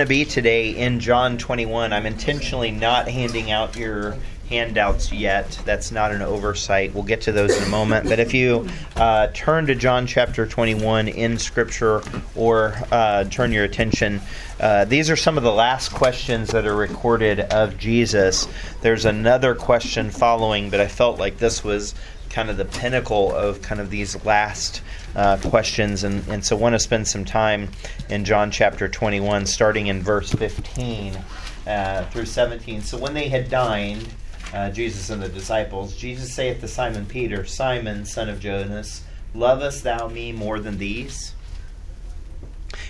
to be today in John 21. I'm intentionally not handing out your handouts yet. That's not an oversight. We'll get to those in a moment. But if you uh, turn to John chapter 21 in Scripture or uh, turn your attention, uh, these are some of the last questions that are recorded of Jesus. There's another question following, but I felt like this was kind of the pinnacle of kind of these last uh, questions, and, and so want to spend some time in John chapter 21, starting in verse 15 uh, through 17. So when they had dined, uh, Jesus and the disciples, Jesus saith to Simon Peter, Simon, son of Jonas, lovest thou me more than these?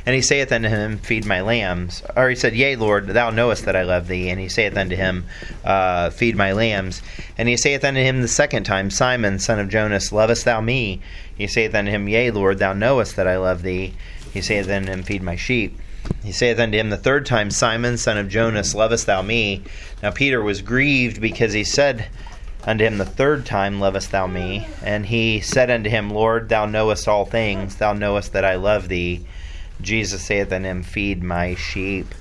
And he saith unto him, Feed my lambs. Or he said, Yea, Lord, thou knowest that I love thee. And he saith unto him, uh, Feed my lambs. And he saith unto him the second time, Simon, son of Jonas, lovest thou me? He saith unto him, Yea, Lord, thou knowest that I love thee. He saith unto him, Feed my sheep. He saith unto him the third time, Simon, son of Jonas, lovest thou me? Now Peter was grieved because he said unto him the third time, Lovest thou me? And he said unto him, Lord, thou knowest all things, thou knowest that I love thee. Jesus saith unto him, Feed my sheep.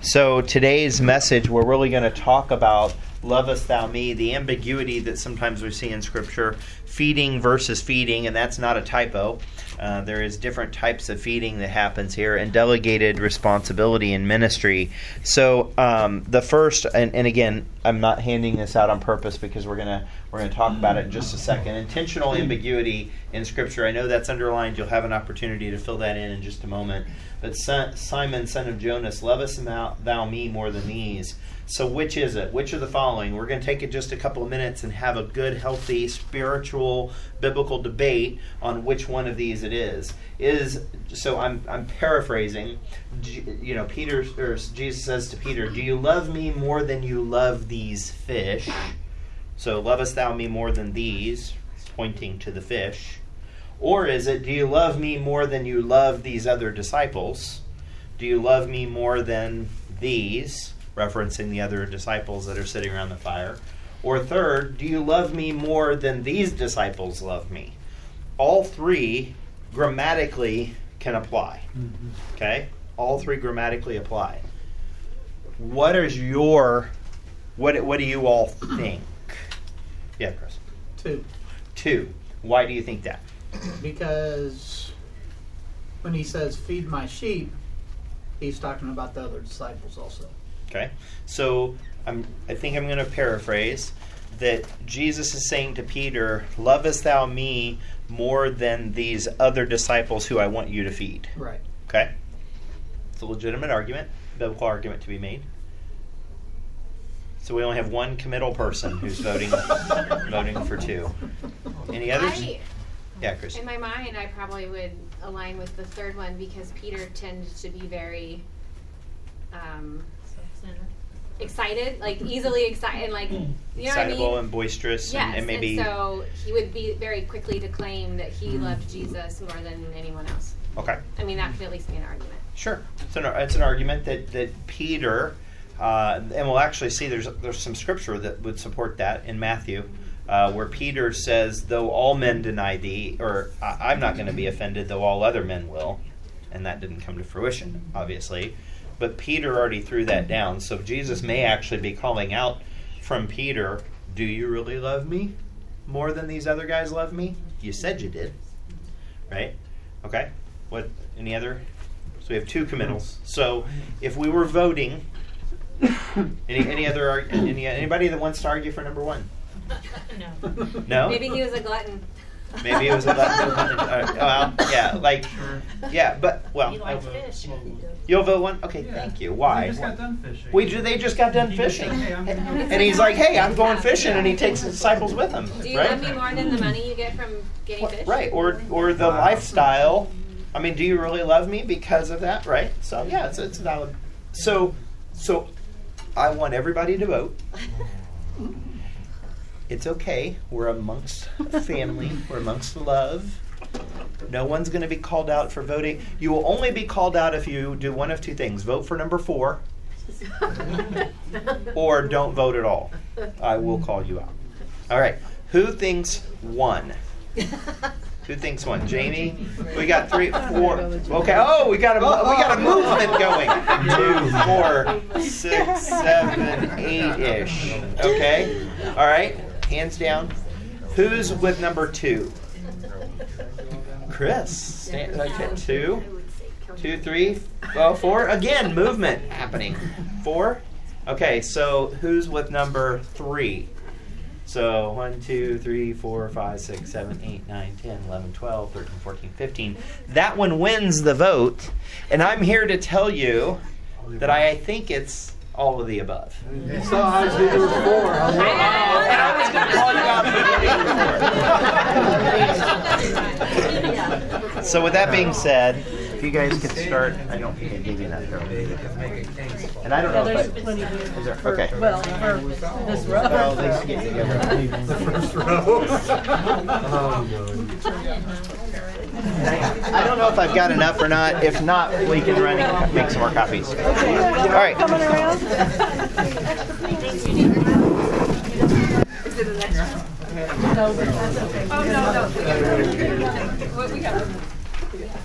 So today's message, we're really going to talk about lovest thou me, the ambiguity that sometimes we see in Scripture, feeding versus feeding, and that's not a typo. Uh, there is different types of feeding that happens here, and delegated responsibility in ministry. So um, the first, and, and again, I'm not handing this out on purpose because we're gonna we're gonna talk about it in just a second. Intentional ambiguity in Scripture. I know that's underlined. You'll have an opportunity to fill that in in just a moment. But son, Simon, son of Jonas, lovest thou, thou me more than these? So, which is it? Which of the following? We're going to take it just a couple of minutes and have a good, healthy, spiritual, biblical debate on which one of these it is. Is so? I'm I'm paraphrasing. You know, Peter or Jesus says to Peter, "Do you love me more than you love these fish?" So, lovest thou me more than these? Pointing to the fish. Or is it, do you love me more than you love these other disciples? Do you love me more than these? Referencing the other disciples that are sitting around the fire. Or third, do you love me more than these disciples love me? All three grammatically can apply. Mm-hmm. Okay? All three grammatically apply. What is your what what do you all think? Yeah, Chris. Two. Two. Why do you think that? Because when he says feed my sheep, he's talking about the other disciples also. Okay, so I'm, I think I'm going to paraphrase that Jesus is saying to Peter, "Lovest thou me more than these other disciples who I want you to feed?" Right. Okay, it's a legitimate argument, biblical argument to be made. So we only have one committal person who's voting voting for two. Any others? I, yeah, Chris. In my mind, I probably would align with the third one because Peter tends to be very um, excited, like easily excited, like you know excitable I mean? and boisterous, yes, and, and maybe. And so he would be very quickly to claim that he mm-hmm. loved Jesus more than anyone else. Okay. I mean, that could at least be an argument. Sure, it's an it's an argument that that Peter, uh, and we'll actually see there's there's some scripture that would support that in Matthew. Uh, where Peter says, "Though all men deny thee, or I- am not going to be offended, though all other men will," and that didn't come to fruition, obviously. But Peter already threw that down. So Jesus may actually be calling out from Peter, Do you really love me more than these other guys love me? You said you did. Right? Okay. What any other so we have two committals. So if we were voting any any other any anybody that wants to argue for number one? No. No? Maybe he was a glutton. Maybe it was a glutton. uh, well, yeah, like yeah, but well. He likes fish. You'll vote one? Okay, Yeah. thank you. Why? We just got done fishing. We ju- they just got done fishing. Hey, I'm going And he's like, hey, I'm going fishing, and he takes his disciples with him. Do you right? love me more than the money you get from getting fish? Right, or, or the Wow. lifestyle. I mean, do you really love me because of that, right? So, yeah, it's, it's valid. So, so I want everybody to vote. It's okay. We're amongst family, we're amongst love. No one's going to be called out for voting. You will only be called out if you do one of two things vote for number four or don't vote at all. I will call you out. All right. Who thinks one? Who thinks one? Jamie. We got three, four. Okay. Oh, we got a we got a oh, oh, oh. movement going. Two, four, six, seven, eight ish. Okay. All right. Hands down. Who's with number two? Chris. Stand, okay. Two, two, three, oh, four. Again, movement happening. Four. Okay. So who's with number three? So 1, 2, 3, 4, 5, 6, 7, 8, 9, 10, 11, 12, 13, 14, 15. That one wins the vote. And I'm here to tell you that I think it's all of the above. So I was either four. And I was going to call you out for So with that being said, if you guys could start, I don't think I gave you that. And I don't know There's if I, plenty here. is there, okay. Well, for this row. Well, let's get together. The first row. Oh, I don't know if I've got enough or not. If not, we can run and make some more copies. All right. Coming around?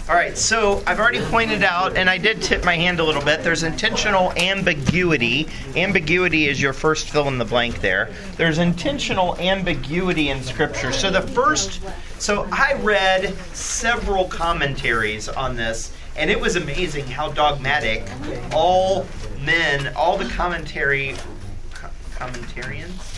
All right, so I've already pointed out, and I did tip my hand a little bit, there's intentional ambiguity. Ambiguity is your first fill in the blank there. There's intentional ambiguity in Scripture. So the first, so I read several commentaries on this, and it was amazing how dogmatic all men, all the commentary, commentarians?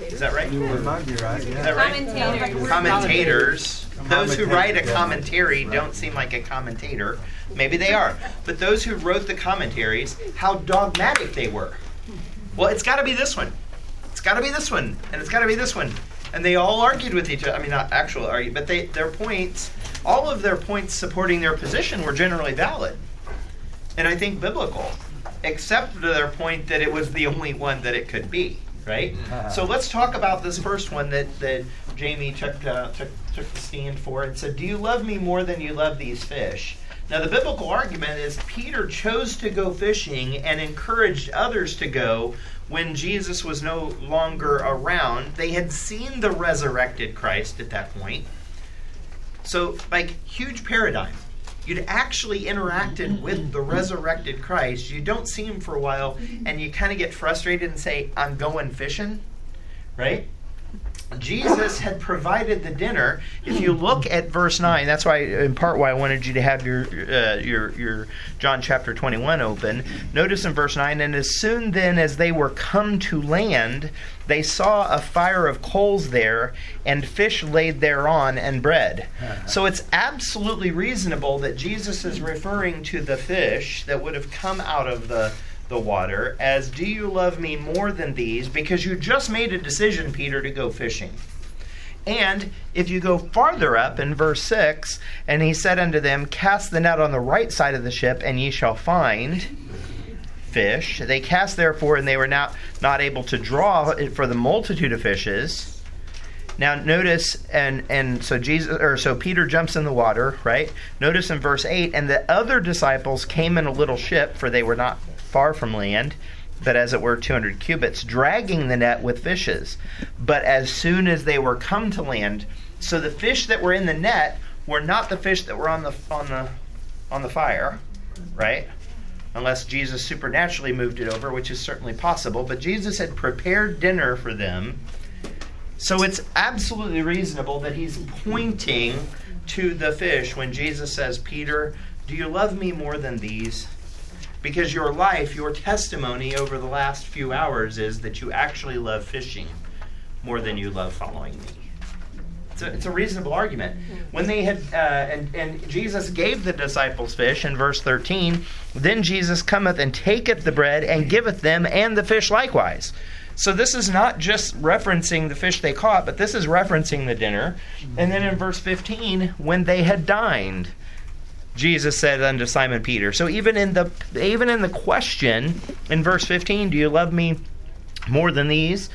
Is that right? You might be right, Is that right? Commentators. commentators. Those who write a commentary don't seem like a commentator. Maybe they are. But those who wrote the commentaries, how dogmatic they were. Well, it's got to be this one. It's got to be this one. And it's got to be this one. And they all argued with each other. I mean, not actual argue, but they, their points, all of their points supporting their position were generally valid. And I think biblical, except to their point that it was the only one that it could be. Right? So let's talk about this first one that, that Jamie took, uh, took, took the stand for and said, Do you love me more than you love these fish? Now, the biblical argument is Peter chose to go fishing and encouraged others to go when Jesus was no longer around. They had seen the resurrected Christ at that point. So, like, huge paradigm. You'd actually interacted with the resurrected Christ. You don't see him for a while, and you kind of get frustrated and say, I'm going fishing, right? Jesus had provided the dinner. If you look at verse nine, that's why, in part, why I wanted you to have your uh, your your John chapter twenty one open. Notice in verse nine, and as soon then as they were come to land, they saw a fire of coals there, and fish laid thereon, and bread. So it's absolutely reasonable that Jesus is referring to the fish that would have come out of the the water as do you love me more than these? Because you just made a decision peter to go fishing. And if you go farther up in verse 6 and he said unto them cast the net on the right side of the ship and ye shall find fish. They cast therefore and they were not not able to draw it for the multitude of fishes now notice and and so Jesus or so Peter jumps in the water, right? Notice in verse 8 and the other disciples came in a little ship for they were not far from land, but as it were 200 cubits, dragging the net with fishes. But as soon as they were come to land, so the fish that were in the net were not the fish that were on the on the on the fire, right? Unless Jesus supernaturally moved it over, which is certainly possible, but Jesus had prepared dinner for them. So it's absolutely reasonable that he's pointing to the fish when Jesus says, Peter, do you love me more than these? Because your life, your testimony over the last few hours is that you actually love fishing more than you love following me. It's a, it's a reasonable argument. When they had, uh, and, and Jesus gave the disciples fish in verse 13, then Jesus cometh and taketh the bread and giveth them and the fish likewise. So this is not just referencing the fish they caught, but this is referencing the dinner. And then in verse 15, when they had dined, Jesus said unto Simon Peter. So even in the even in the question in verse 15, do you love me more than these?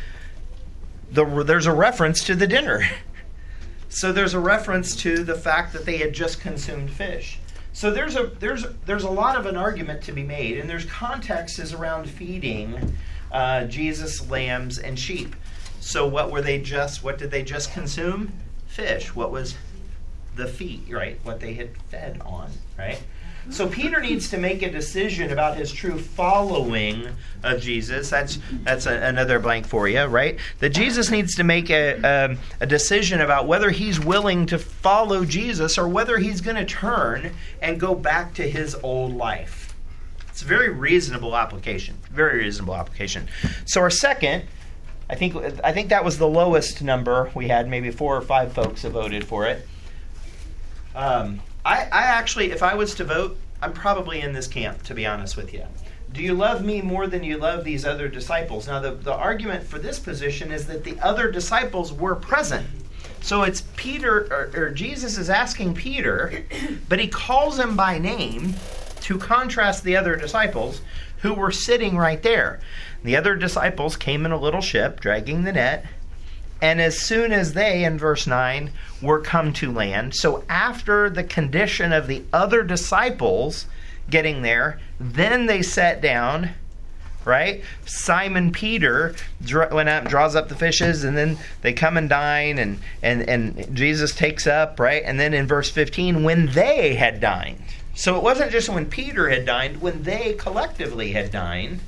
The, there's a reference to the dinner. So there's a reference to the fact that they had just consumed fish. So there's a there's there's a lot of an argument to be made, and there's contexts around feeding uh, Jesus lambs and sheep. So what were they just? What did they just consume? fish? What was the feet, right? What they had fed on, right? So Peter needs to make a decision about his true following of Jesus. That's that's a, another blank for you, right? That Jesus needs to make a, a, a decision about whether he's willing to follow Jesus or whether he's going to turn and go back to his old life. It's a very reasonable application. Very reasonable application. So our second, I think I think that was the lowest number we had. Maybe four or five folks have voted for it. Um, I, I actually, if I was to vote, I'm probably in this camp, to be honest with you. Do you love me more than you love these other disciples? Now, the, the argument for this position is that the other disciples were present. So it's Peter, or, or Jesus is asking Peter, but he calls him by name to contrast the other disciples who were sitting right there. The other disciples came in a little ship, dragging the net, and as soon as they, in verse 9, were come to land, so after the condition of the other disciples getting there, then they sat down, right? Simon Peter went out draws up the fishes, and then they come and dine, and, and, and Jesus takes up, right? And then in verse 15, when they had dined. So it wasn't just when Peter had dined, when they collectively had dined.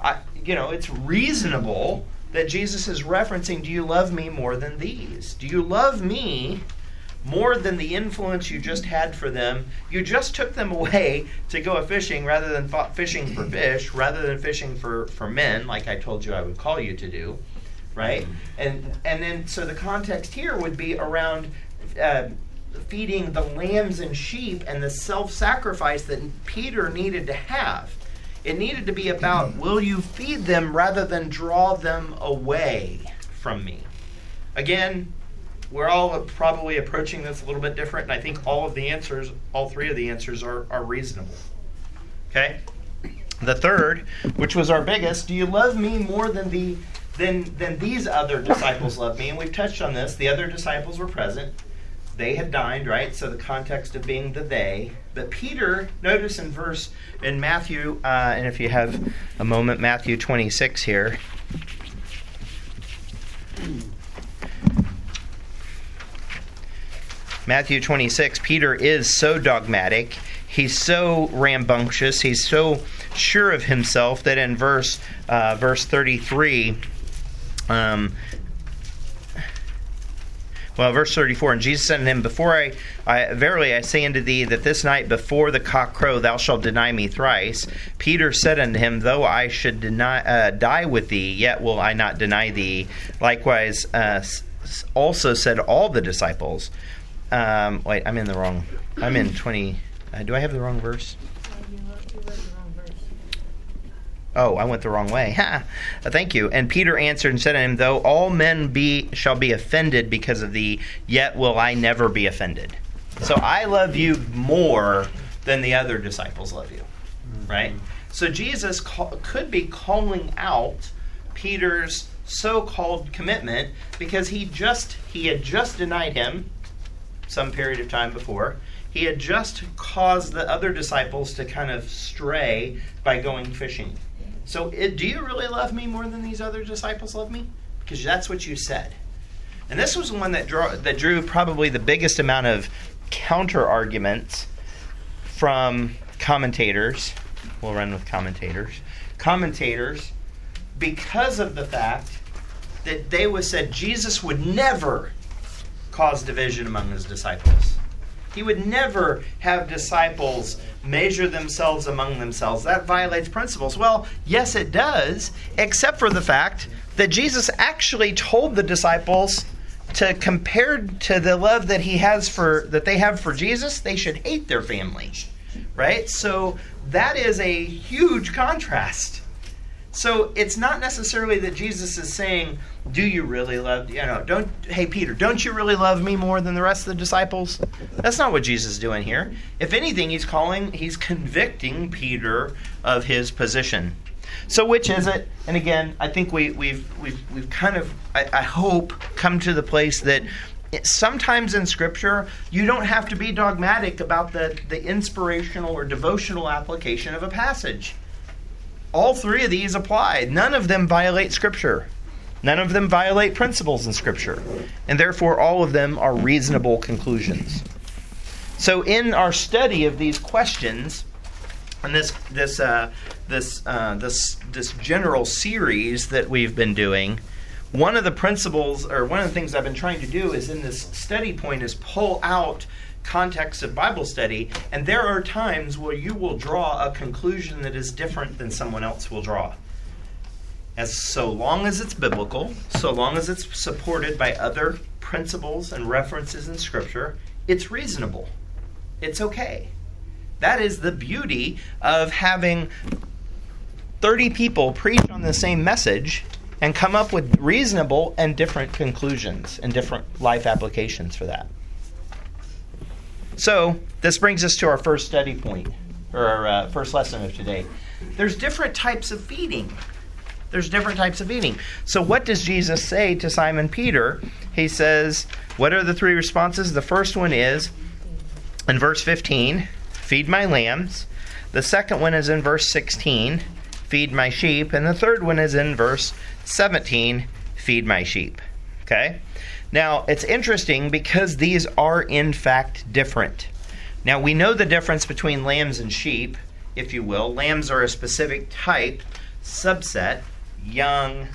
I, you know, it's reasonable that Jesus is referencing do you love me more than these? Do you love me more than the influence you just had for them? You just took them away to go a fishing rather than fishing for fish, rather than fishing for, for men, like I told you I would call you to do, right? And and then so the context here would be around. Uh, feeding the lambs and sheep and the self-sacrifice that Peter needed to have it needed to be about mm-hmm. will you feed them rather than draw them away from me? Again, we're all probably approaching this a little bit different, and I think all of the answers, all three of the answers, are, are reasonable. Okay? The third, which was our biggest, do you love me more than the than than these other disciples love me? And we've touched on this. The other disciples were present they had dined, right? So the context of being the they. But Peter, notice in verse in Matthew, uh, and if you have a moment, Matthew 26 here. Matthew 26, Peter is so dogmatic, he's so rambunctious, he's so sure of himself that in verse uh, verse 33, um, well, verse 34, and Jesus said unto him, Before I, I, verily I say unto thee that this night before the cock crow thou shalt deny me thrice. Peter said unto him, Though I should deny, uh, die with thee, yet will I not deny thee. Likewise, uh, also said all the disciples. Um, wait, I'm in the wrong. I'm in 20. Uh, do I have the wrong verse? Oh, I went the wrong way. Ha! Thank you. And Peter answered and said to him, Though all men be shall be offended because of thee, yet will I never be offended. So I love you more than the other disciples love you. Right? So Jesus call, could be calling out Peter's so-called commitment because he just he had just denied him some period of time before he had just caused the other disciples to kind of stray by going fishing so, it, do you really love me more than these other disciples love me? Because that's what you said. And this was the one that drew, that drew probably the biggest amount of counter arguments from commentators. We'll run with commentators. Commentators, because of the fact that they was said Jesus would never cause division among his disciples. He would never have disciples measure themselves among themselves. That violates principles. Well, yes, it does, except for the fact that Jesus actually told the disciples to compared to the love that he has for that they have for Jesus, they should hate their family. Right? So that is a huge contrast. So it's not necessarily that Jesus is saying, "Do you really love you know, don't hey Peter, don't you really love me more than the rest of the disciples?" That's not what Jesus is doing here. If anything, he's calling he's convicting Peter of his position. So which is it? And again, I think we, we've we've we've kind of I, I hope come to the place that sometimes in scripture you don't have to be dogmatic about the, the inspirational or devotional application of a passage all three of these apply. None of them violate Scripture. None of them violate principles in Scripture, and therefore all of them are reasonable conclusions. So, in our study of these questions, and this this uh, this uh, this this general series that we've been doing, one of the principles or one of the things I've been trying to do is in this study point is pull out context of Bible study, and there are times where you will draw a conclusion that is different than someone else will draw as so long as it's biblical, so long as it's supported by other principles and references in Scripture, it's reasonable. It's okay. That is the beauty of having 30 people preach on the same message and come up with reasonable and different conclusions and different life applications for that. So, this brings us to our first study point, or our uh, first lesson of today. There's different types of feeding. There's different types of eating. So, what does Jesus say to Simon Peter? He says, What are the three responses? The first one is in verse 15, Feed my lambs. The second one is in verse 16, Feed my sheep. And the third one is in verse 17, Feed my sheep. Okay? Now, it's interesting because these are in fact different. Now, we know the difference between lambs and sheep, if you will. Lambs are a specific type, subset young,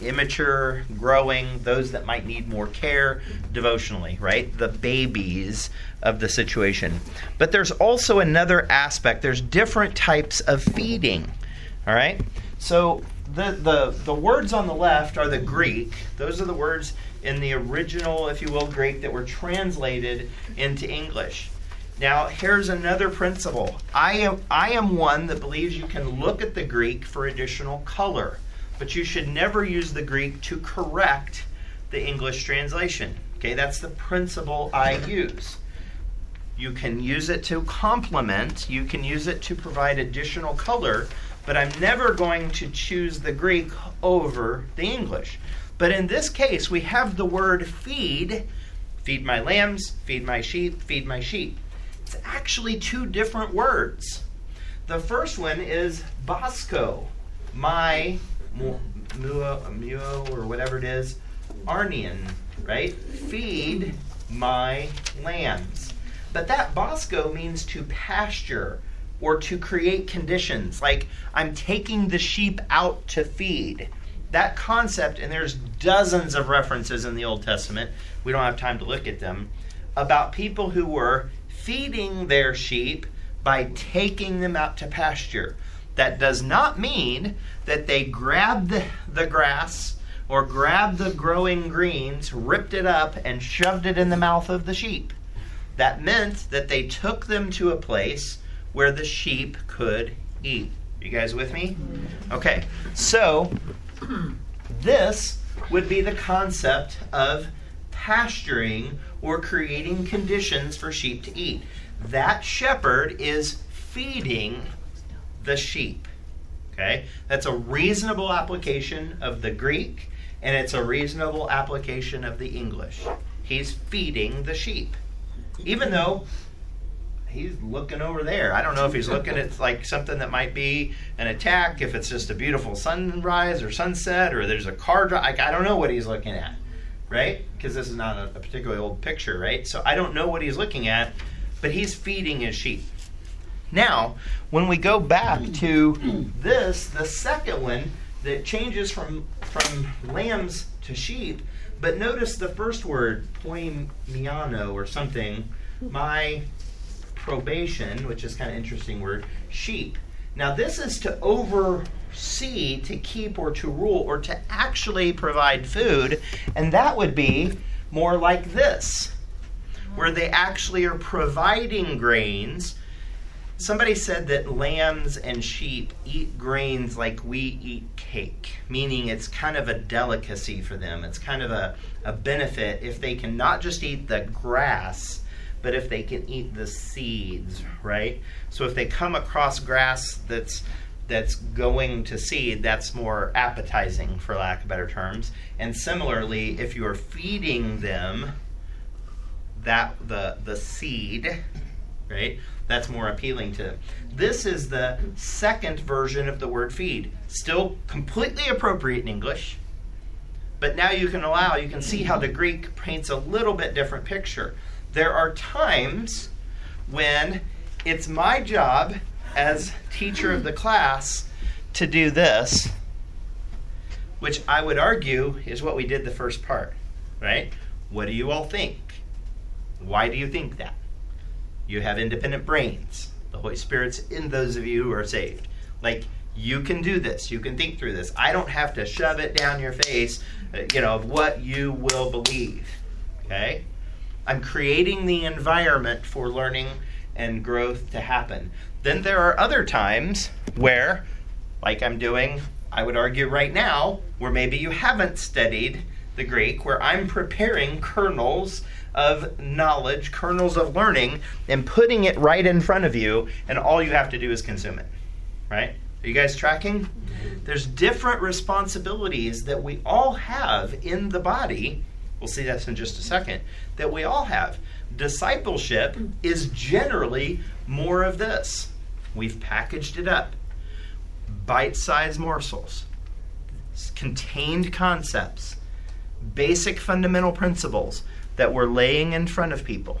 immature, growing, those that might need more care devotionally, right? The babies of the situation. But there's also another aspect. There's different types of feeding. All right? So the the the words on the left are the Greek. Those are the words in the original, if you will, Greek that were translated into English. Now, here's another principle. I am I am one that believes you can look at the Greek for additional color but you should never use the Greek to correct the English translation. Okay, that's the principle I use. You can use it to complement, you can use it to provide additional color, but I'm never going to choose the Greek over the English. But in this case, we have the word feed feed my lambs, feed my sheep, feed my sheep. It's actually two different words. The first one is bosco, my muo, or whatever it is, Arnian, right? Feed my lambs. But that bosco means to pasture or to create conditions. Like I'm taking the sheep out to feed. That concept, and there's dozens of references in the Old Testament, we don't have time to look at them, about people who were feeding their sheep by taking them out to pasture. That does not mean that they grabbed the, grass or grabbed the growing greens, ripped it up, and shoved it in the mouth of the sheep. That meant that they took them to a place where the sheep could eat. You guys with me? Okay, so this would be the concept of pasturing or creating conditions for sheep to eat. That shepherd is feeding the sheep. Okay? That's a reasonable application of the Greek, and it's a reasonable application of the English. He's feeding the sheep. Even though he's looking over there. I don't know if he's looking at like something that might be an attack, if it's just a beautiful sunrise or sunset, or there's a car drive. Like, I don't know what he's looking at, right? Because this is not a, a particularly old picture, right? So I don't know what he's looking at, but he's feeding his sheep. Now, when we go back to this, the second one that changes from from lambs to sheep, but notice the first word, poimiano or something, my probation, which is kind of interesting word, sheep. Now this is to oversee, to keep or to rule or to actually provide food, and that would be more like this, where they actually are providing grains Somebody said that lambs and sheep eat grains like we eat cake, meaning it's kind of a delicacy for them. It's kind of a, a benefit if they can not just eat the grass, but if they can eat the seeds, right? So if they come across grass that's that's going to seed, that's more appetizing, for lack of better terms. And similarly, if you are feeding them that the the seed, right? that's more appealing to them. This is the second version of the word feed. Still completely appropriate in English, But now you can allow, you can see how the Greek paints a little bit different picture. There are times when it's my job as teacher of the class to do this, which I would argue is what we did the first part, right? What do you all think? Why do you think that? You have independent brains. The Holy Spirit's in those of you who are saved. Like, you can do this. You can think through this. I don't have to shove it down your face, uh, you know, of what you will believe. Okay? I'm creating the environment for learning and growth to happen. Then there are other times where, like I'm doing, I would argue right now, where maybe you haven't studied the Greek, where I'm preparing kernels of knowledge, kernels of learning, and putting it right in front of you, and all you have to do is consume it. Right? Are you guys tracking? There's different responsibilities that we all have in the body. We'll see that in just a second. That we all have. Discipleship is generally more of this. We've packaged it up. Bite sized morsels, contained concepts, basic fundamental principles that we're laying in front of people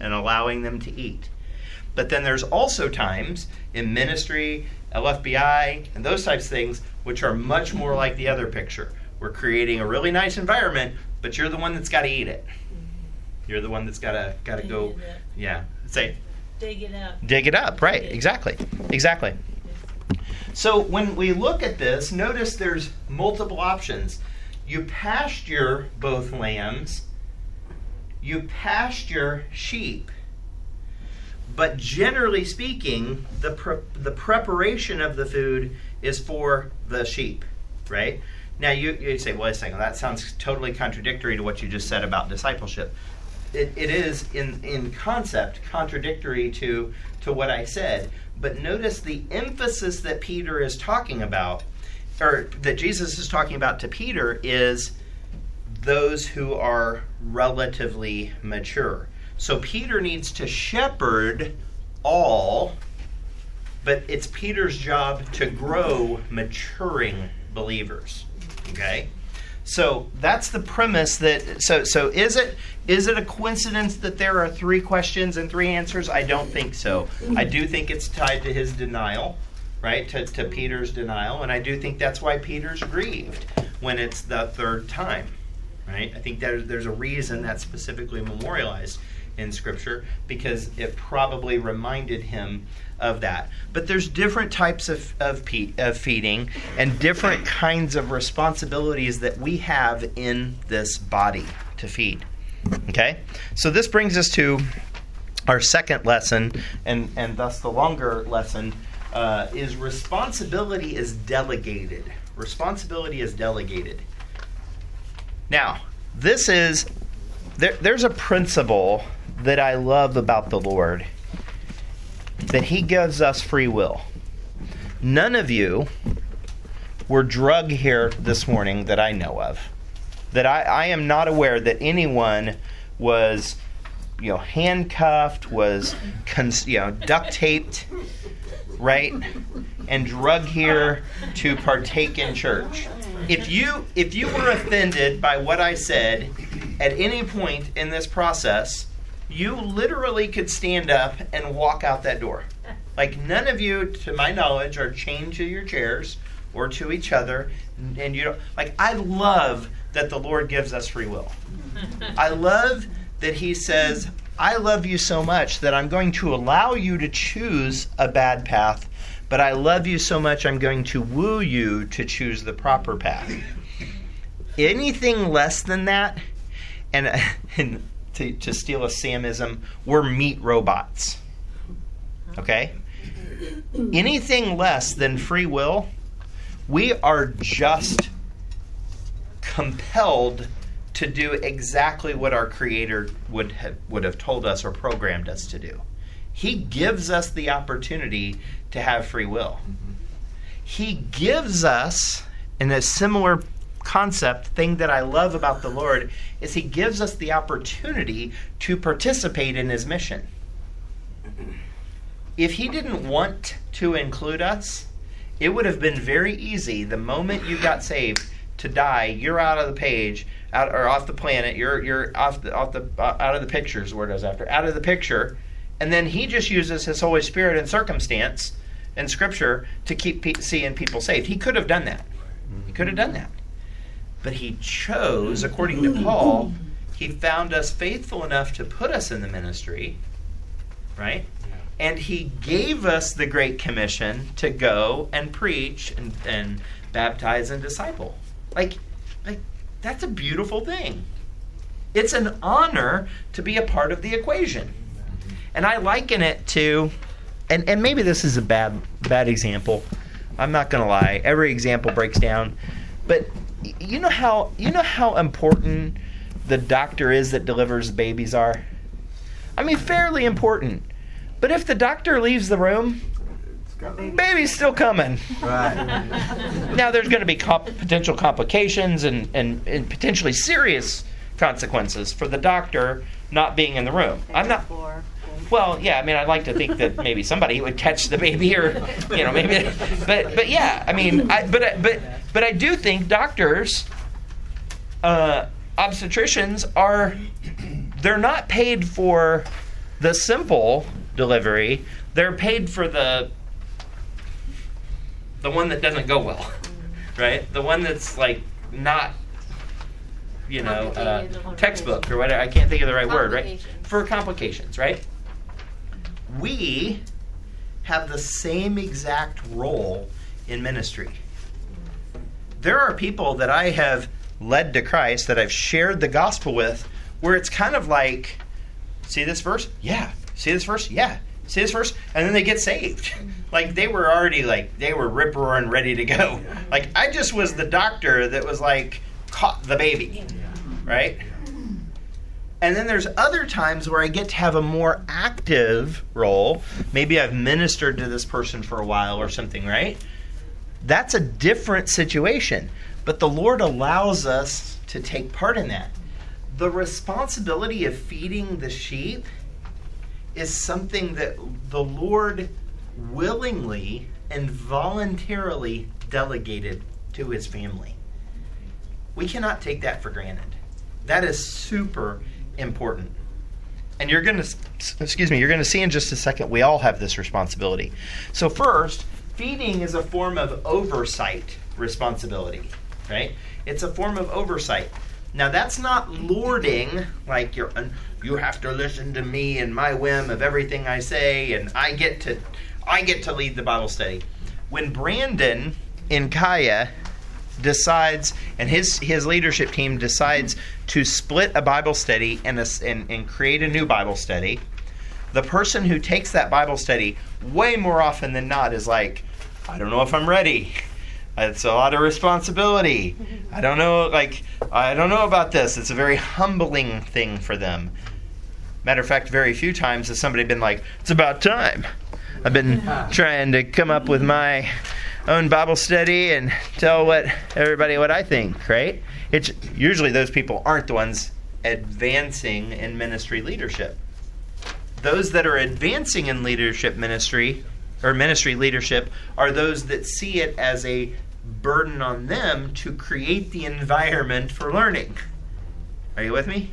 and allowing them to eat. But then there's also times in ministry, LFBI, and those types of things, which are much more like the other picture. We're creating a really nice environment, but you're the one that's got to eat it. Mm-hmm. You're the one that's got to got to go. Yeah, say. Dig it up. Dig it up. Right. Exactly. Exactly. So when we look at this, notice there's multiple options. You pasture both lambs. You pasture sheep. But generally speaking, the pre- the preparation of the food is for the sheep, right? Now you you say, wait a second, that sounds totally contradictory to what you just said about discipleship. It, it is in in concept contradictory to to what I said. But notice the emphasis that Peter is talking about, or that Jesus is talking about to Peter, is those who are relatively mature. So Peter needs to shepherd all, but it's Peter's job to grow maturing believers. Okay? So that's the premise that so so is it is it a coincidence that there are three questions and three answers? I don't think so. I do think it's tied to his denial, right? To, to Peter's denial, and I do think that's why Peter's grieved when it's the third time. Right? I think there's there's a reason that's specifically memorialized in Scripture because it probably reminded him of that. But there's different types of, of, pe- of feeding and different kinds of responsibilities that we have in this body to feed. Okay? So this brings us to our second lesson, and, and thus the longer lesson, uh, is responsibility is delegated. Responsibility is delegated. Now, this is there, there's a principle that I love about the Lord that He gives us free will. None of you were drug here this morning that I know of. That I, I am not aware that anyone was, you know, handcuffed, was, you know, duct taped, right, and drug here to partake in church. If you if you were offended by what I said at any point in this process, you literally could stand up and walk out that door. Like none of you, to my knowledge, are chained to your chairs or to each other, and you don't like. I love that the Lord gives us free will. I love that He says, "I love you so much that I'm going to allow you to choose a bad path." But I love you so much, I'm going to woo you to choose the proper path. Anything less than that, and, and to, to steal a Samism, we're meat robots. Okay? Anything less than free will, we are just compelled to do exactly what our Creator would have, would have told us or programmed us to do. He gives us the opportunity to have free will. He gives us, in a similar concept, thing that I love about the Lord is He gives us the opportunity to participate in His mission. If He didn't want to include us, it would have been very easy the moment you got saved to die, you're out of the page, out or off the planet. You're you're off the off the uh, out of the pictures. word I after. Out of the picture, and then he just uses his Holy Spirit and circumstance and Scripture to keep pe- seeing people saved. He could have done that. He could have done that, but he chose, according to Paul, he found us faithful enough to put us in the ministry, right? And he gave us the Great Commission to go and preach and, and baptize and disciple. Like, like that's a beautiful thing. It's an honor to be a part of the equation. And I liken it to, and, and maybe this is a bad bad example. I'm not gonna lie. Every example breaks down, but you know how you know how important the doctor is that delivers babies are. I mean, fairly important. But if the doctor leaves the room, baby's still coming. Right. Now there's going to be comp- potential complications and, and, and potentially serious consequences for the doctor not being in the room. I'm not. Well, yeah, I mean, I'd like to think that maybe somebody would catch the baby, or you know, maybe. But but yeah, I mean, I, but I- but but I do think doctors, uh, obstetricians are, they're not paid for the simple delivery. They're paid for the the one that doesn't go well, right? The one that's like not, you know, uh, textbook or whatever. I can't think of the right word, right? For complications, right? We have the same exact role in ministry. There are people that I have led to Christ that I've shared the gospel with where it's kind of like, see this verse? Yeah. See this verse? Yeah. See this verse? And then they get saved. Mm-hmm. Like they were already like, they were rip roaring ready to go. Like I just was the doctor that was like, caught the baby. Right? And then there's other times where I get to have a more active role. Maybe I've ministered to this person for a while or something, right? That's a different situation. But the Lord allows us to take part in that. The responsibility of feeding the sheep is something that the Lord willingly and voluntarily delegated to his family. We cannot take that for granted. That is super important. And you're going to excuse me, you're going to see in just a second we all have this responsibility. So first, feeding is a form of oversight responsibility, right? It's a form of oversight. Now that's not lording like you're you have to listen to me and my whim of everything I say and I get to I get to lead the Bible study. When Brandon in Kaya decides and his his leadership team decides to split a Bible study and, a, and and create a new Bible study, the person who takes that Bible study way more often than not is like, I don't know if I'm ready. It's a lot of responsibility. I don't know, like, I don't know about this. It's a very humbling thing for them. Matter of fact, very few times has somebody been like, it's about time. I've been trying to come up with my own Bible study and tell what everybody what I think, right? It's usually those people aren't the ones advancing in ministry leadership. Those that are advancing in leadership ministry or ministry leadership are those that see it as a burden on them to create the environment for learning. Are you with me?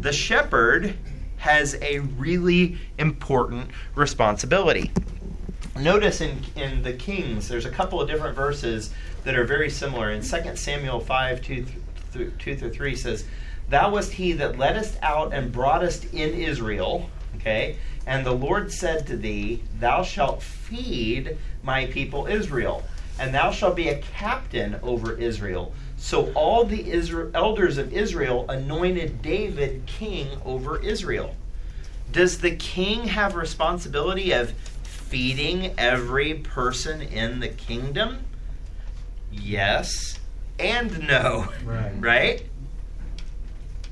The shepherd has a really important responsibility. Notice in, in the Kings, there's a couple of different verses that are very similar. In 2 Samuel 5 2 through, 2 through 3 says, Thou wast he that leddest out and broughtest in Israel. Okay? And the Lord said to thee, Thou shalt feed my people Israel, and thou shalt be a captain over Israel. So all the Isra- elders of Israel anointed David king over Israel. Does the king have responsibility of feeding every person in the kingdom? Yes and no. Right. Right?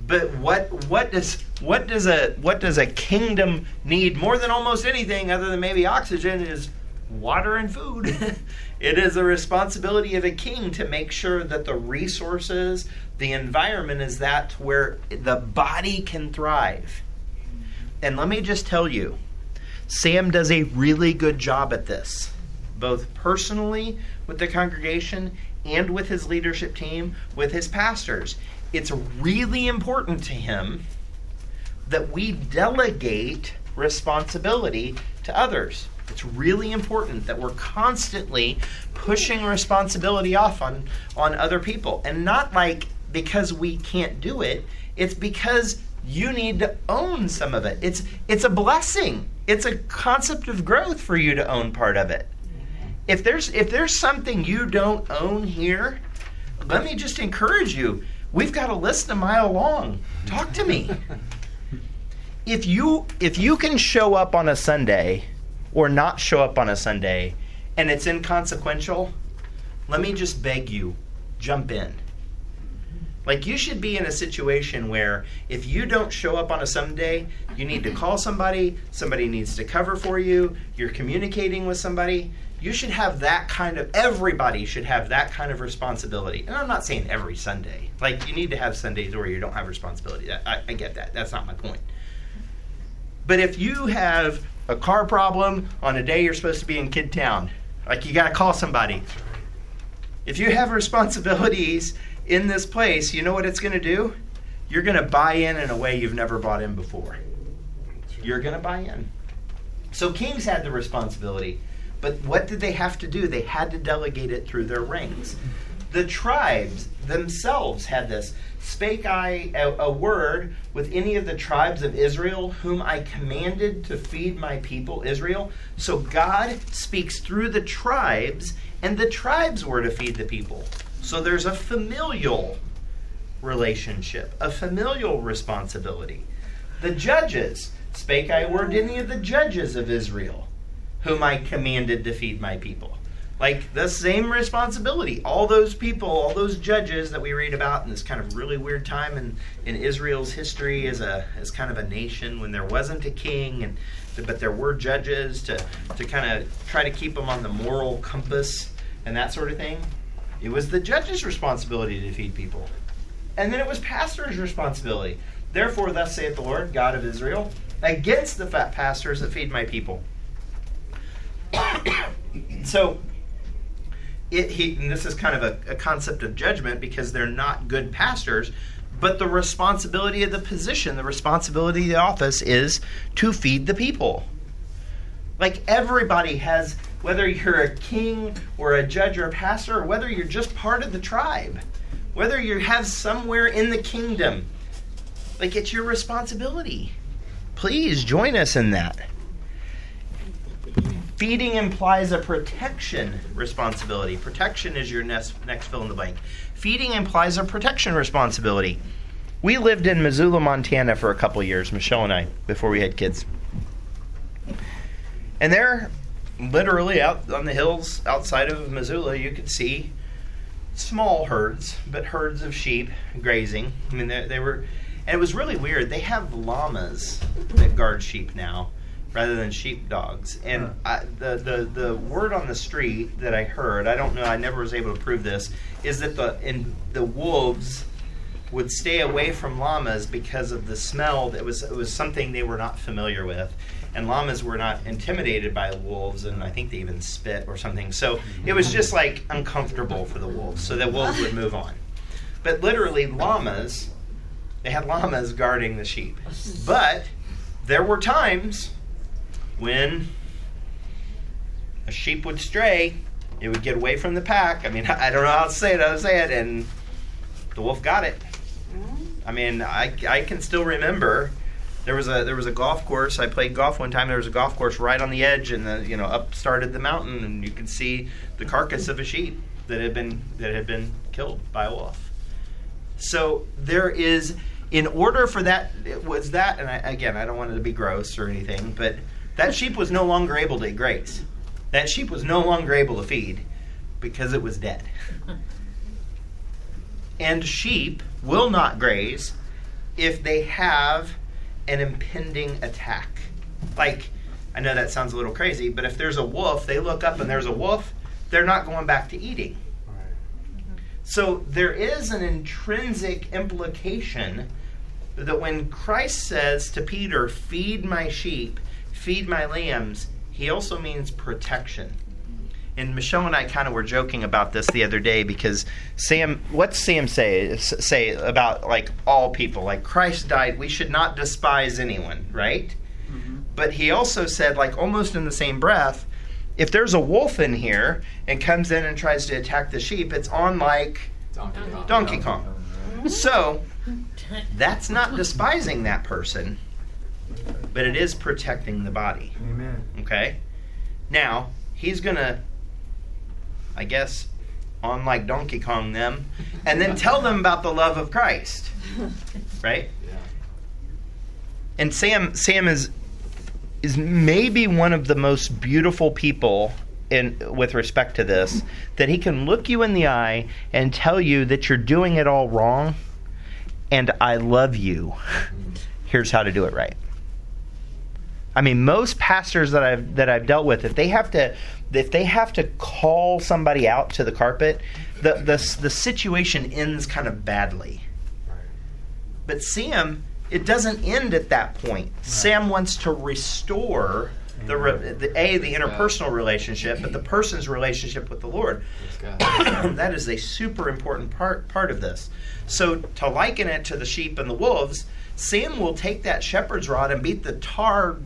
But what what does what does a what does a kingdom need more than almost anything other than maybe oxygen is water and food. it is the responsibility of a king to make sure that the resources, the environment is that where the body can thrive. And let me just tell you, Sam does a really good job at this. both personally with the congregation and with his leadership team, with his pastors. It's really important to him that we delegate responsibility to others. It's really important that we're constantly pushing responsibility off on, on other people. And not like because we can't do it, it's because you need to own some of it. It's it's a blessing. It's a concept of growth for you to own part of it. If there's if there's something you don't own here, let me just encourage you. We've got a list a mile long. Talk to me. if you if you can show up on a Sunday or not show up on a Sunday and it's inconsequential, let me just beg you, jump in. Like you should be in a situation where if you don't show up on a Sunday, you need to call somebody, somebody needs to cover for you, you're communicating with somebody. You should have that kind of everybody should have that kind of responsibility. And I'm not saying every Sunday. Like you need to have Sundays where you don't have responsibility. I, I get that. That's not my point. But if you have a car problem on a day you're supposed to be in Kid Town, like you got to call somebody. If you have responsibilities in this place, you know what it's going to do? You're going to buy in in a way you've never bought in before. You're going to buy in. So kings had the responsibility, but what did they have to do? They had to delegate it through their ranks. The tribes themselves had this. Spake I a, a word with any of the tribes of Israel, whom I commanded to feed my people Israel. So God speaks through the tribes, and the tribes were to feed the people. So there's a familial relationship, a familial responsibility. The judges spake I word any of the judges of Israel, whom I commanded to feed my people. Like the same responsibility. All those people, all those judges that we read about in this kind of really weird time in, in Israel's history as a as kind of a nation when there wasn't a king and but there were judges to, to kind of try to keep them on the moral compass and that sort of thing. It was the judge's responsibility to feed people. And then it was pastor's responsibility. Therefore, thus saith the Lord, God of Israel, against the fat pastors that feed my people. so, it, he, and this is kind of a, a concept of judgment because they're not good pastors, but the responsibility of the position, the responsibility of the office is to feed the people. Like everybody has, whether you're a king or a judge or a pastor, or whether you're just part of the tribe, whether you have somewhere in the kingdom, like it's your responsibility. Please join us in that. Feeding implies a protection responsibility. Protection is your next, next fill in the blank. Feeding implies a protection responsibility. We lived in Missoula, Montana for a couple years, Michelle and I, before we had kids. And there, literally out on the hills outside of Missoula, you could see small herds, but herds of sheep grazing. I mean, they, they were, and it was really weird. They have llamas that guard sheep now rather than sheep dogs. And I, the, the the word on the street that I heard, I don't know, I never was able to prove this, is that the in the wolves would stay away from llamas because of the smell. That was it was something they were not familiar with. And llamas were not intimidated by wolves, and I think they even spit or something. So mm-hmm. it was just like uncomfortable for the wolves, so the wolves would move on. But literally, llamas, they had llamas guarding the sheep. But there were times when a sheep would stray, it would get away from the pack. I mean, I don't know how to say it, I'll say it, and the wolf got it. Mm-hmm. I mean, I, I can still remember there was a there was a golf course. I played golf one time. There was a golf course right on the edge, and the you know up started the mountain, and you could see the carcass of a sheep that had been that had been killed by a wolf. So there is, in order for that, it was that, and I, again, I don't want it to be gross or anything, but that sheep was no longer able to graze. That sheep was no longer able to feed because it was dead. And sheep will not graze if they have an impending attack. Like, I know that sounds a little crazy, but if there's a wolf, they look up and there's a wolf, they're not going back to eating. So there is an intrinsic implication that when Christ says to Peter, Feed my sheep, feed my lambs, he also means protection. And Michelle and I kind of were joking about this the other day because Sam, what's Sam say say about like all people? Like Christ died, we should not despise anyone, right? Mm-hmm. But he also said, like almost in the same breath, if there's a wolf in here and comes in and tries to attack the sheep, it's on like Donkey Kong. Donkey Kong. Mm-hmm. So that's not despising that person, but it is protecting the body. Amen. Okay? Now, he's going to, I guess, on like Donkey Kong them, and then tell them about the love of Christ. Right? Yeah. And Sam Sam is is maybe one of the most beautiful people in with respect to this that he can look you in the eye and tell you that you're doing it all wrong and I love you. Here's how to do it right. I mean, most pastors that I've that I've dealt with, if they have to, if they have to call somebody out to the carpet, the the the situation ends kind of badly. But Sam, it doesn't end at that point. Sam wants to restore the, re- mm-hmm. the a the interpersonal relationship, but the person's relationship with the Lord. That is a super important part part of this. So to liken it to the sheep and the wolves, Sam will take that shepherd's rod and beat the tar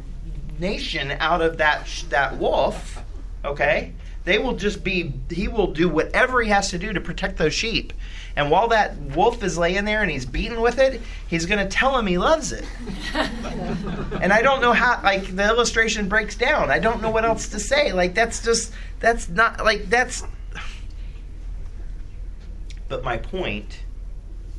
nation out of that sh- that wolf. Okay, they will just be. He will do whatever he has to do to protect those sheep. And while that wolf is laying there and he's beaten with it, he's going to tell him he loves it. and I don't know how. Like the illustration breaks down. I don't know what else to say. Like that's just that's not like that's but my point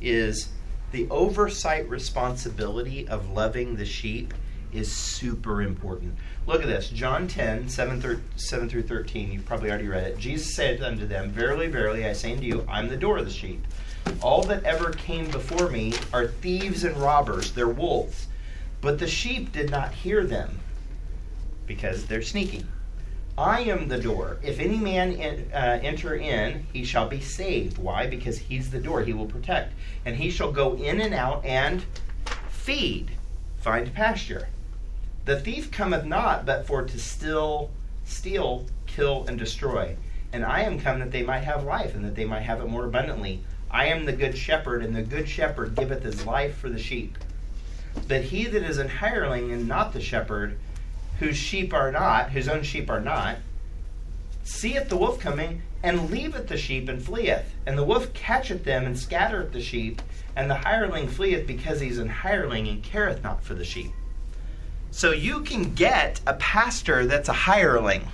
is the oversight responsibility of loving the sheep is super important. Look at this John 10, 7 through, 7 through 13. You've probably already read it. Jesus said unto them, Verily, verily, I say unto you, I'm the door of the sheep. All that ever came before me are thieves and robbers, they're wolves. But the sheep did not hear them because they're sneaky. I am the door. If any man en- uh, enter in, he shall be saved. Why? Because he's the door. He will protect. And he shall go in and out and feed, find pasture. The thief cometh not but for to still, steal, kill, and destroy. And I am come that they might have life, and that they might have it more abundantly. I am the good shepherd, and the good shepherd giveth his life for the sheep. But he that is an hireling and not the shepherd, whose sheep are not, whose own sheep are not, seeth the wolf coming, and leaveth the sheep and fleeth. And the wolf catcheth them and scattereth the sheep, and the hireling fleeth because he is an hireling and careth not for the sheep. So you can get a pastor that's a hireling.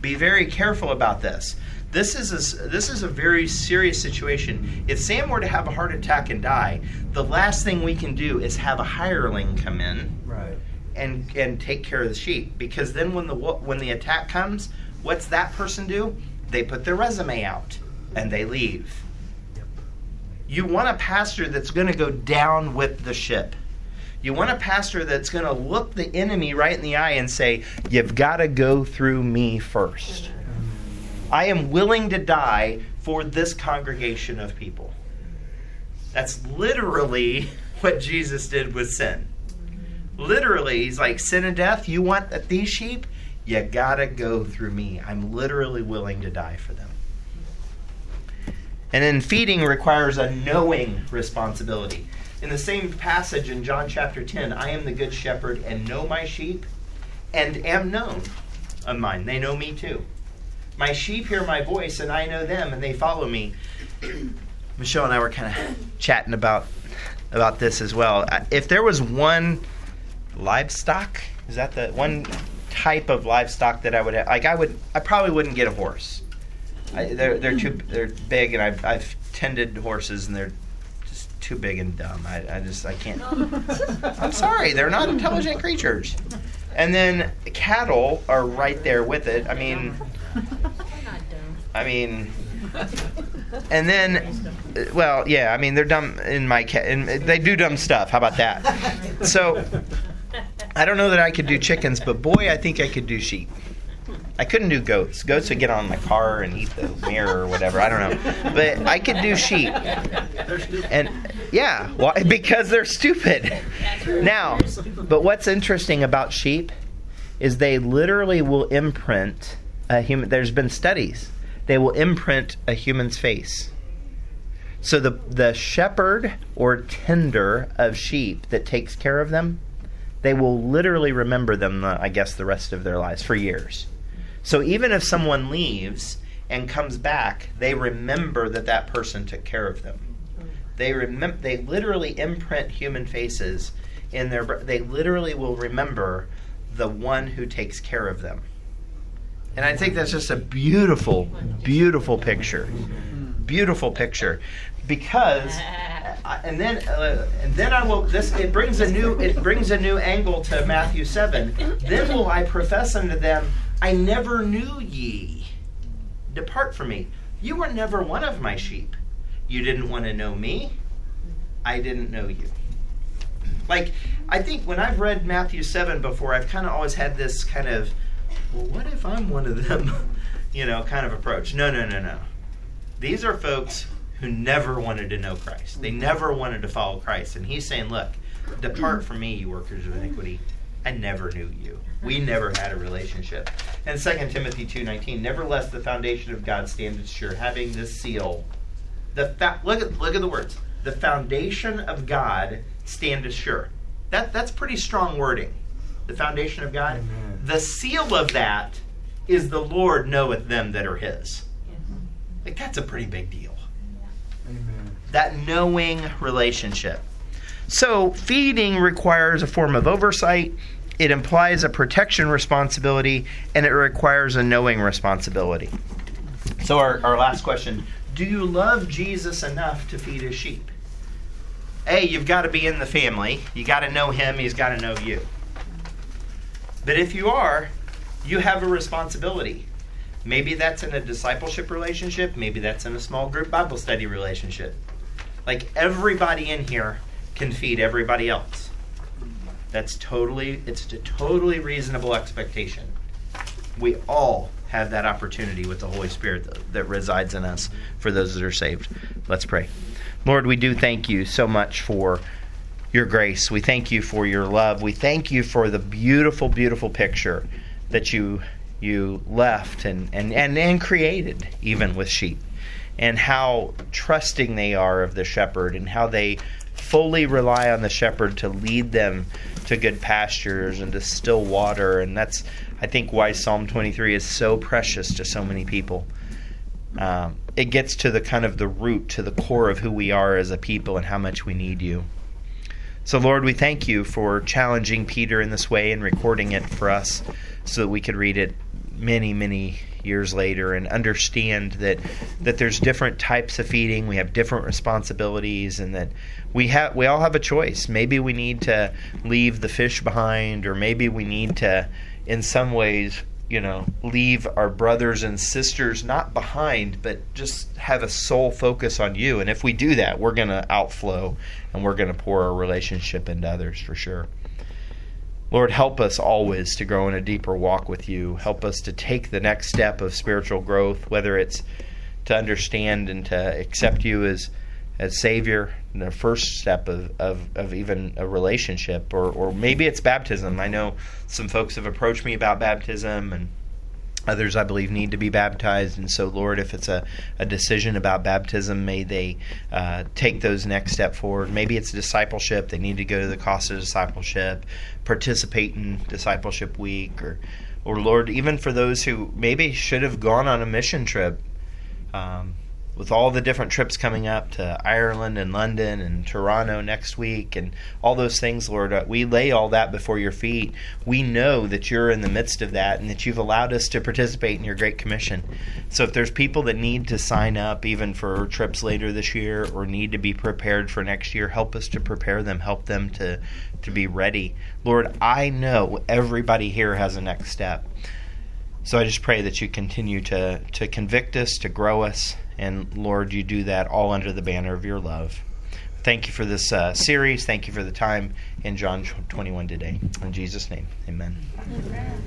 Be very careful about this. This is a, this is a very serious situation. If Sam were to have a heart attack and die, the last thing we can do is have a hireling come in Right. and and take care of the sheep because then when the when the attack comes, what's that person do? They put their resume out and they leave. You want a pastor that's going to go down with the ship. You want a pastor that's going to look the enemy right in the eye and say, "You've got to go through me first. I am willing to die for this congregation of people." That's literally what Jesus did with sin. Literally he's like sin and death you want these sheep? You gotta go through me. I'm literally willing to die for them. And then feeding requires a knowing responsibility in the same passage in john chapter 10 i am the good shepherd and know my sheep and am known of mine they know me too my sheep hear my voice and i know them and they follow me michelle and i were kind of chatting about about this as well Uh, if there was one livestock. Is that the one type of livestock that I would have? Like I would, I probably wouldn't get a horse. I, they're they're too they're big, and I've I've tended horses, and they're too big and dumb. I, I just I can't. I'm sorry, they're not intelligent creatures. And then cattle are right there with it. I mean, I mean, and then, well, yeah, I mean they're dumb in my cat, and they do dumb stuff. How about that? So, I don't know that I could do chickens, but boy, I think I could do sheep. I couldn't do goats. Goats would get on my car and eat the mirror or whatever. I don't know, but I could do sheep. And yeah, why? Because they're stupid. Now, but what's interesting about sheep is they literally will imprint a human. There's been studies. They will imprint a human's face. So the the shepherd or tender of sheep that takes care of them, they will literally remember them. uh, I guess the rest of their lives for years. So even if someone leaves and comes back, they remember that that person took care of them. They remember. They literally imprint human faces in their. They literally will remember the one who takes care of them. And I think that's just a beautiful, beautiful picture. Beautiful picture, because, I- and then, uh, and then I will. This it brings a new. It brings a new angle to Matthew seven. Then will I profess unto them, I never knew ye. Depart from me. You were never one of my sheep. You didn't want to know me. I didn't know you. Like, I think when I've read Matthew 7 before, I've kind of always had this kind of, well, what if I'm one of them? you know, kind of approach. No, no, no, no. These are folks who never wanted to know Christ. They never wanted to follow Christ. And he's saying, look, depart from me, you workers of iniquity. I never knew you. We never had a relationship. And 2 Timothy 2.19, nevertheless the foundation of God standeth sure, having this seal. The fa- look at look at the words. The foundation of God standeth sure. That that's pretty strong wording. The foundation of God. Amen. The seal of that is the Lord knoweth them that are his. Like that's a pretty big deal. Amen. That knowing relationship. So feeding requires a form of oversight. It implies a protection responsibility and it requires a knowing responsibility. So our, our last question, do you love Jesus enough to feed his sheep? A, you've got to be in the family. You got to know him, he's got to know you. But if you are, you have a responsibility. Maybe that's in a discipleship relationship, maybe that's in a small group Bible study relationship. Like everybody in here can feed everybody else. That's totally it's a totally reasonable expectation. We all have that opportunity with the Holy Spirit that, that resides in us for those that are saved. Let's pray. Lord, we do thank you so much for your grace. We thank you for your love. We thank you for the beautiful, beautiful picture that you you left and, and, and, and created even with sheep. And how trusting they are of the shepherd and how they fully rely on the shepherd to lead them to good pastures and to still water. And that's I think why Psalm 23 is so precious to so many people. Um, it gets to the kind of the root, to the core of who we are as a people and how much we need you. So, Lord, we thank you for challenging Peter in this way and recording it for us so that we could read it many, many years later and understand that that there's different types of feeding, we have different responsibilities and that we have we all have a choice. Maybe we need to leave the fish behind or maybe we need to in some ways you know, leave our brothers and sisters not behind, but just have a sole focus on you. And if we do that, we're going to outflow and we're going to pour our relationship into others for sure. Lord, help us always to grow in a deeper walk with you. Help us to take the next step of spiritual growth, whether it's to understand and to accept you as as Savior, the first step of, of, of even a relationship, or, or maybe it's baptism. I know some folks have approached me about baptism, and others I believe need to be baptized. And so, Lord, if it's a, a decision about baptism, may they uh, take those next step forward. Maybe it's discipleship. They need to go to the cost of discipleship, participate in discipleship week, or, or Lord, even for those who maybe should have gone on a mission trip. Um, with all the different trips coming up to Ireland and London and Toronto next week and all those things, Lord, uh, we lay all that before your feet. We know that you're in the midst of that and that you've allowed us to participate in your Great Commission. So if there's people that need to sign up even for trips later this year or need to be prepared for next year, help us to prepare them, help them to, to be ready. Lord, I know everybody here has a next step. So I just pray that you continue to, to convict us, to grow us, and Lord, you do that all under the banner of your love. Thank you for this uh, series. Thank you for the time in John 21 today. In Jesus' name, amen.